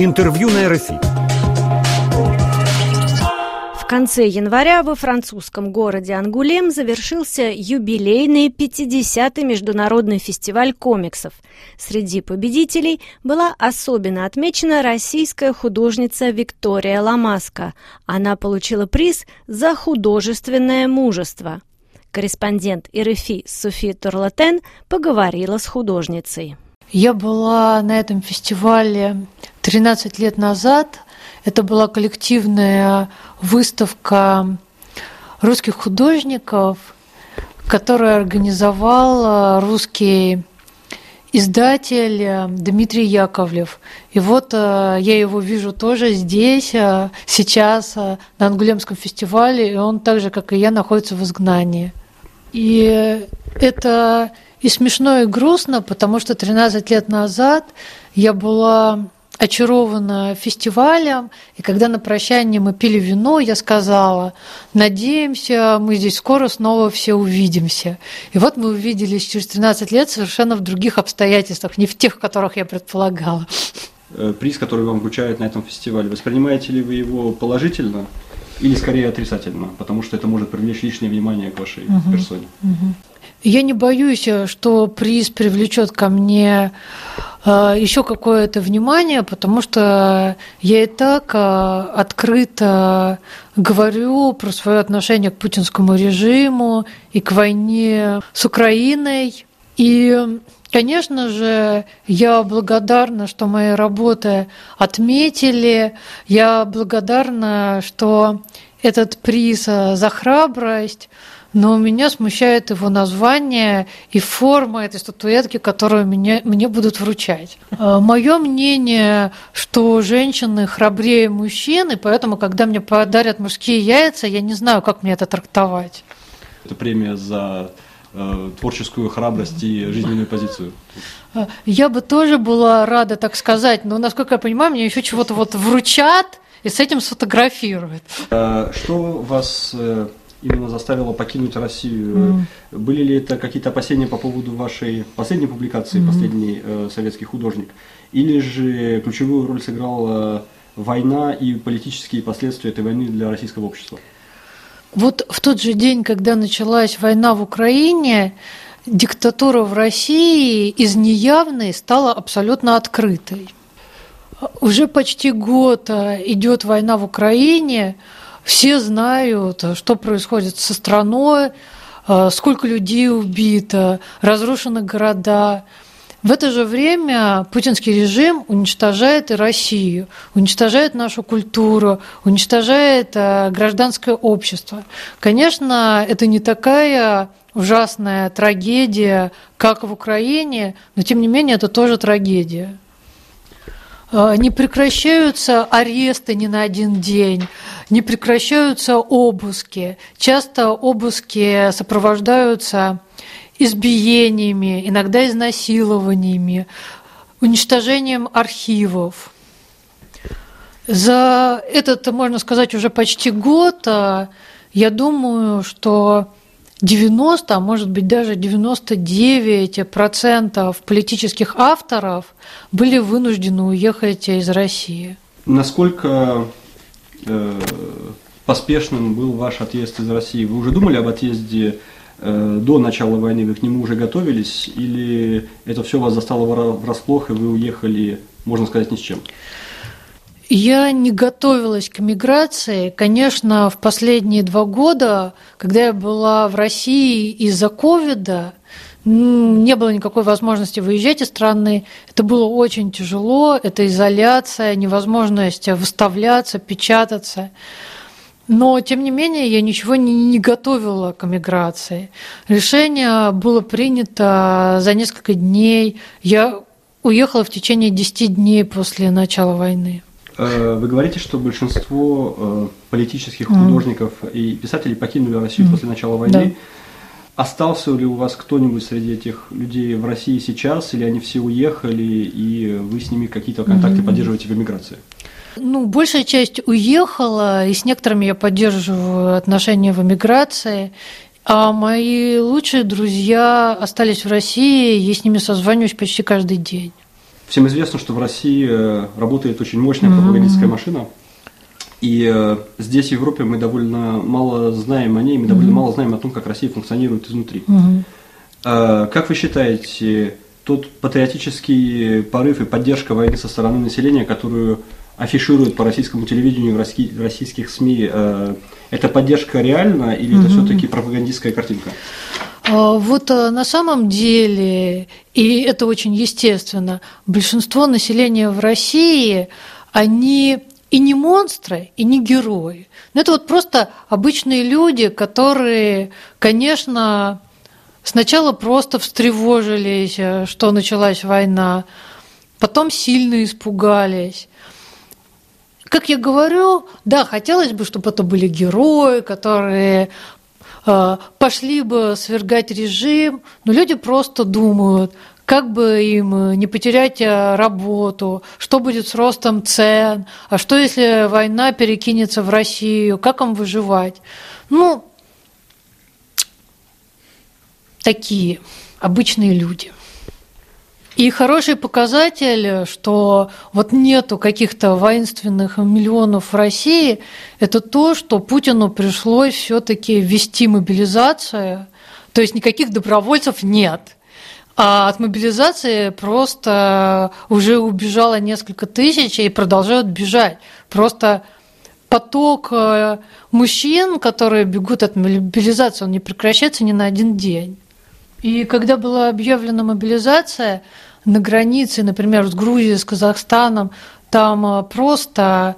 Интервью на РФИ. В конце января во французском городе Ангулем завершился юбилейный 50-й международный фестиваль комиксов. Среди победителей была особенно отмечена российская художница Виктория Ламаска. Она получила приз за художественное мужество. Корреспондент РФИ София Торлатен поговорила с художницей. Я была на этом фестивале 13 лет назад. Это была коллективная выставка русских художников, которую организовал русский издатель Дмитрий Яковлев. И вот э, я его вижу тоже здесь, э, сейчас, э, на Ангулемском фестивале, и он так же, как и я, находится в изгнании. И это и смешно, и грустно, потому что 13 лет назад я была очарована фестивалем, и когда на прощание мы пили вино, я сказала, надеемся, мы здесь скоро снова все увидимся. И вот мы увиделись через 13 лет совершенно в других обстоятельствах, не в тех, которых я предполагала. Э, приз, который вам вручают на этом фестивале, воспринимаете ли вы его положительно или скорее отрицательно, потому что это может привлечь лишнее внимание к вашей угу, персоне? Угу. Я не боюсь, что приз привлечет ко мне э, еще какое-то внимание, потому что я и так э, открыто говорю про свое отношение к путинскому режиму и к войне с Украиной. И, конечно же, я благодарна, что мои работы отметили. Я благодарна, что этот приз за храбрость но меня смущает его название и форма этой статуэтки, которую мне, мне будут вручать. Э, Мое мнение, что женщины храбрее мужчин, и поэтому, когда мне подарят мужские яйца, я не знаю, как мне это трактовать. Это премия за э, творческую храбрость и жизненную позицию. Э, я бы тоже была рада так сказать, но, насколько я понимаю, мне еще чего-то вот вручат и с этим сфотографируют. Что вас именно заставило покинуть Россию. Mm. Были ли это какие-то опасения по поводу вашей последней публикации, mm. последний э, советский художник, или же ключевую роль сыграла война и политические последствия этой войны для российского общества? Вот в тот же день, когда началась война в Украине, диктатура в России из неявной стала абсолютно открытой. Уже почти год э, идет война в Украине, все знают, что происходит со страной, э, сколько людей убито, разрушены города. В это же время путинский режим уничтожает и Россию, уничтожает нашу культуру, уничтожает э, гражданское общество. Конечно, это не такая ужасная трагедия, как в Украине, но тем не менее это тоже трагедия. Э, не прекращаются аресты ни на один день, не прекращаются обыски. Часто обыски сопровождаются избиениями, иногда изнасилованиями, уничтожением архивов. За этот, можно сказать, уже почти год э, я думаю, что 90, а может быть даже 99% политических авторов были вынуждены уехать из России. Насколько э, поспешным был ваш отъезд из России? Вы уже думали об отъезде до начала войны? Вы к нему уже готовились? Или это все вас застало врасплох, и вы уехали, можно сказать, ни с чем? Я не готовилась к миграции. Конечно, в последние два года, когда я была в России из-за ковида, не было никакой возможности выезжать из страны. Это было очень тяжело. Это изоляция, невозможность выставляться, печататься. Но, тем не менее, я ничего не, не готовила к миграции. Решение было принято за несколько дней. Я уехала в течение 10 дней после начала войны. Э, вы говорите, что большинство э, политических художников и писателей покинули Россию после начала войны. Да. Остался ли у вас кто-нибудь среди этих людей в России сейчас, или они все уехали, и вы с ними какие-то контакты mm-hmm. поддерживаете в эмиграции? Ну, большая часть уехала, и с некоторыми я поддерживаю отношения в эмиграции. А мои лучшие друзья остались в России, я с ними созваниваюсь почти каждый день. Всем известно, что в России э, работает очень мощная пропагандистская машина. И э, здесь, в Европе, мы довольно мало знаем о ней, мы довольно мало знаем о том, как Россия функционирует изнутри. Э, как вы считаете, тот патриотический порыв и поддержка войны со стороны населения, которую афишируют по российскому телевидению в российских СМИ, э, это поддержка реальна или это все-таки пропагандистская картинка? А, вот э, на самом деле, и это очень естественно, большинство населения в России, они и не монстры, и не герои. Но это вот просто обычные люди, которые, конечно, сначала просто встревожились, э, что началась война, потом сильно испугались. Как я говорю, да, хотелось бы, чтобы это были герои, которые э, пошли бы свергать режим, но люди просто думают, как бы им не потерять э, работу, что будет с ростом цен, а что если война перекинется в Россию, как им выживать. Ну, такие обычные люди. И хороший показатель, что вот нету каких-то воинственных миллионов в России, это то, что Путину пришлось все-таки ввести мобилизацию, то есть никаких добровольцев нет. А от мобилизации просто уже убежало несколько тысяч и продолжают бежать. Просто поток э, мужчин, которые бегут от мобилизации, он не прекращается ни на один день. И когда была объявлена мобилизация, на границе, например, с Грузией, с Казахстаном, там э, просто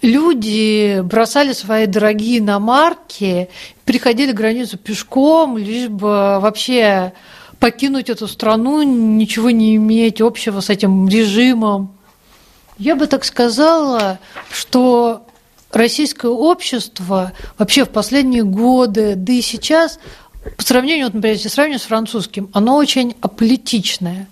люди бросали свои дорогие иномарки, приходили границу пешком, лишь бы вообще покинуть эту страну, ничего не иметь общего с этим режимом. Я бы так сказала, что российское общество вообще в последние годы, да и сейчас – по сравнению, вот, например, если сравнивать с французским, оно очень аполитичное.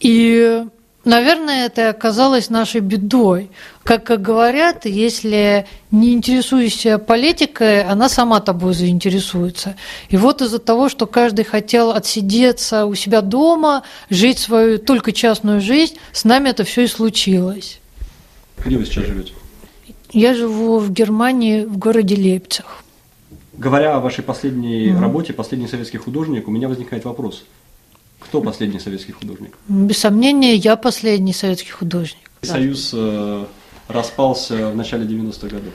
И, наверное, это оказалось нашей бедой. Как, как говорят, если не интересуешься политикой, она сама тобой заинтересуется. И вот из-за того, что каждый хотел отсидеться у себя дома, жить свою только частную жизнь, с нами это все и случилось. Где вы сейчас живете? Я живу в Германии, в городе Лейпциг. Говоря о вашей последней mm-hmm. работе, последний советский художник, у меня возникает вопрос. Кто последний советский художник? Без сомнения, я последний советский художник. Союз э, распался в начале 90-х годов.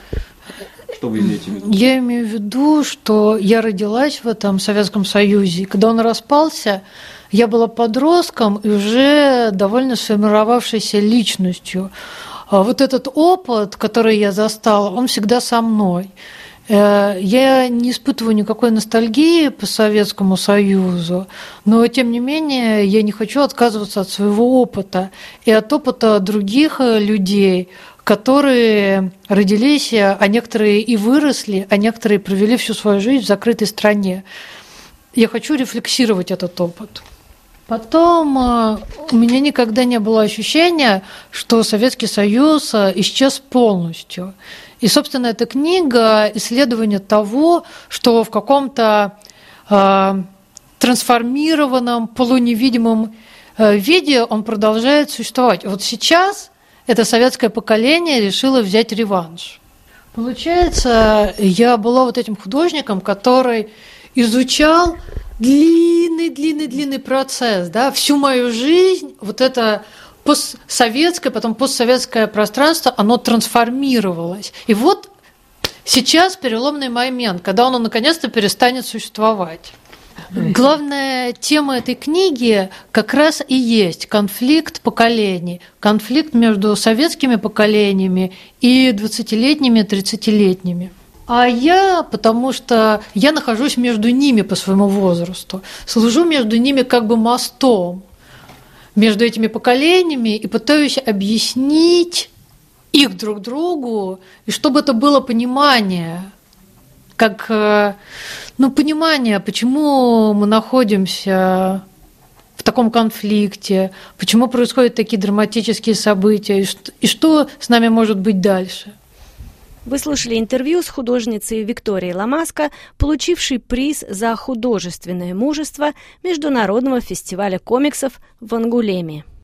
Что вы имеете в виду? Я имею в виду, что я родилась в этом Советском Союзе. И когда он распался, я была подростком и уже довольно сформировавшейся личностью. А вот этот опыт, который я застала, он всегда со мной. Э, я не испытываю никакой ностальгии по Советскому Союзу, но тем не менее я не хочу отказываться от своего опыта и от опыта других э, людей, которые родились, а некоторые и выросли, а некоторые провели всю свою жизнь в закрытой стране. Я хочу рефлексировать этот опыт. Потом э, у меня никогда не было ощущения, что Советский Союз исчез полностью. И, собственно, эта книга – исследование того, что в каком-то э, трансформированном, полуневидимом э, виде он продолжает существовать. Вот сейчас это советское поколение решило взять реванш. Получается, я была вот этим художником, который изучал длинный-длинный-длинный процесс, да, всю мою жизнь, вот это постсоветское, потом постсоветское пространство, оно трансформировалось. И вот сейчас переломный момент, когда оно наконец-то перестанет существовать. Главная тема этой книги как раз и есть конфликт поколений, конфликт между советскими поколениями и 20-летними, 30-летними. А я, потому что я нахожусь между ними по своему возрасту, служу между ними как бы мостом между этими поколениями и пытаюсь объяснить их друг другу, и чтобы это было понимание, как э, ну, понимание, почему мы находимся в таком конфликте, почему происходят такие драматические события, и что, и что с нами может быть дальше. Вы слушали интервью с художницей Викторией Ламаско, получившей приз за художественное мужество Международного фестиваля комиксов в Ангулеме.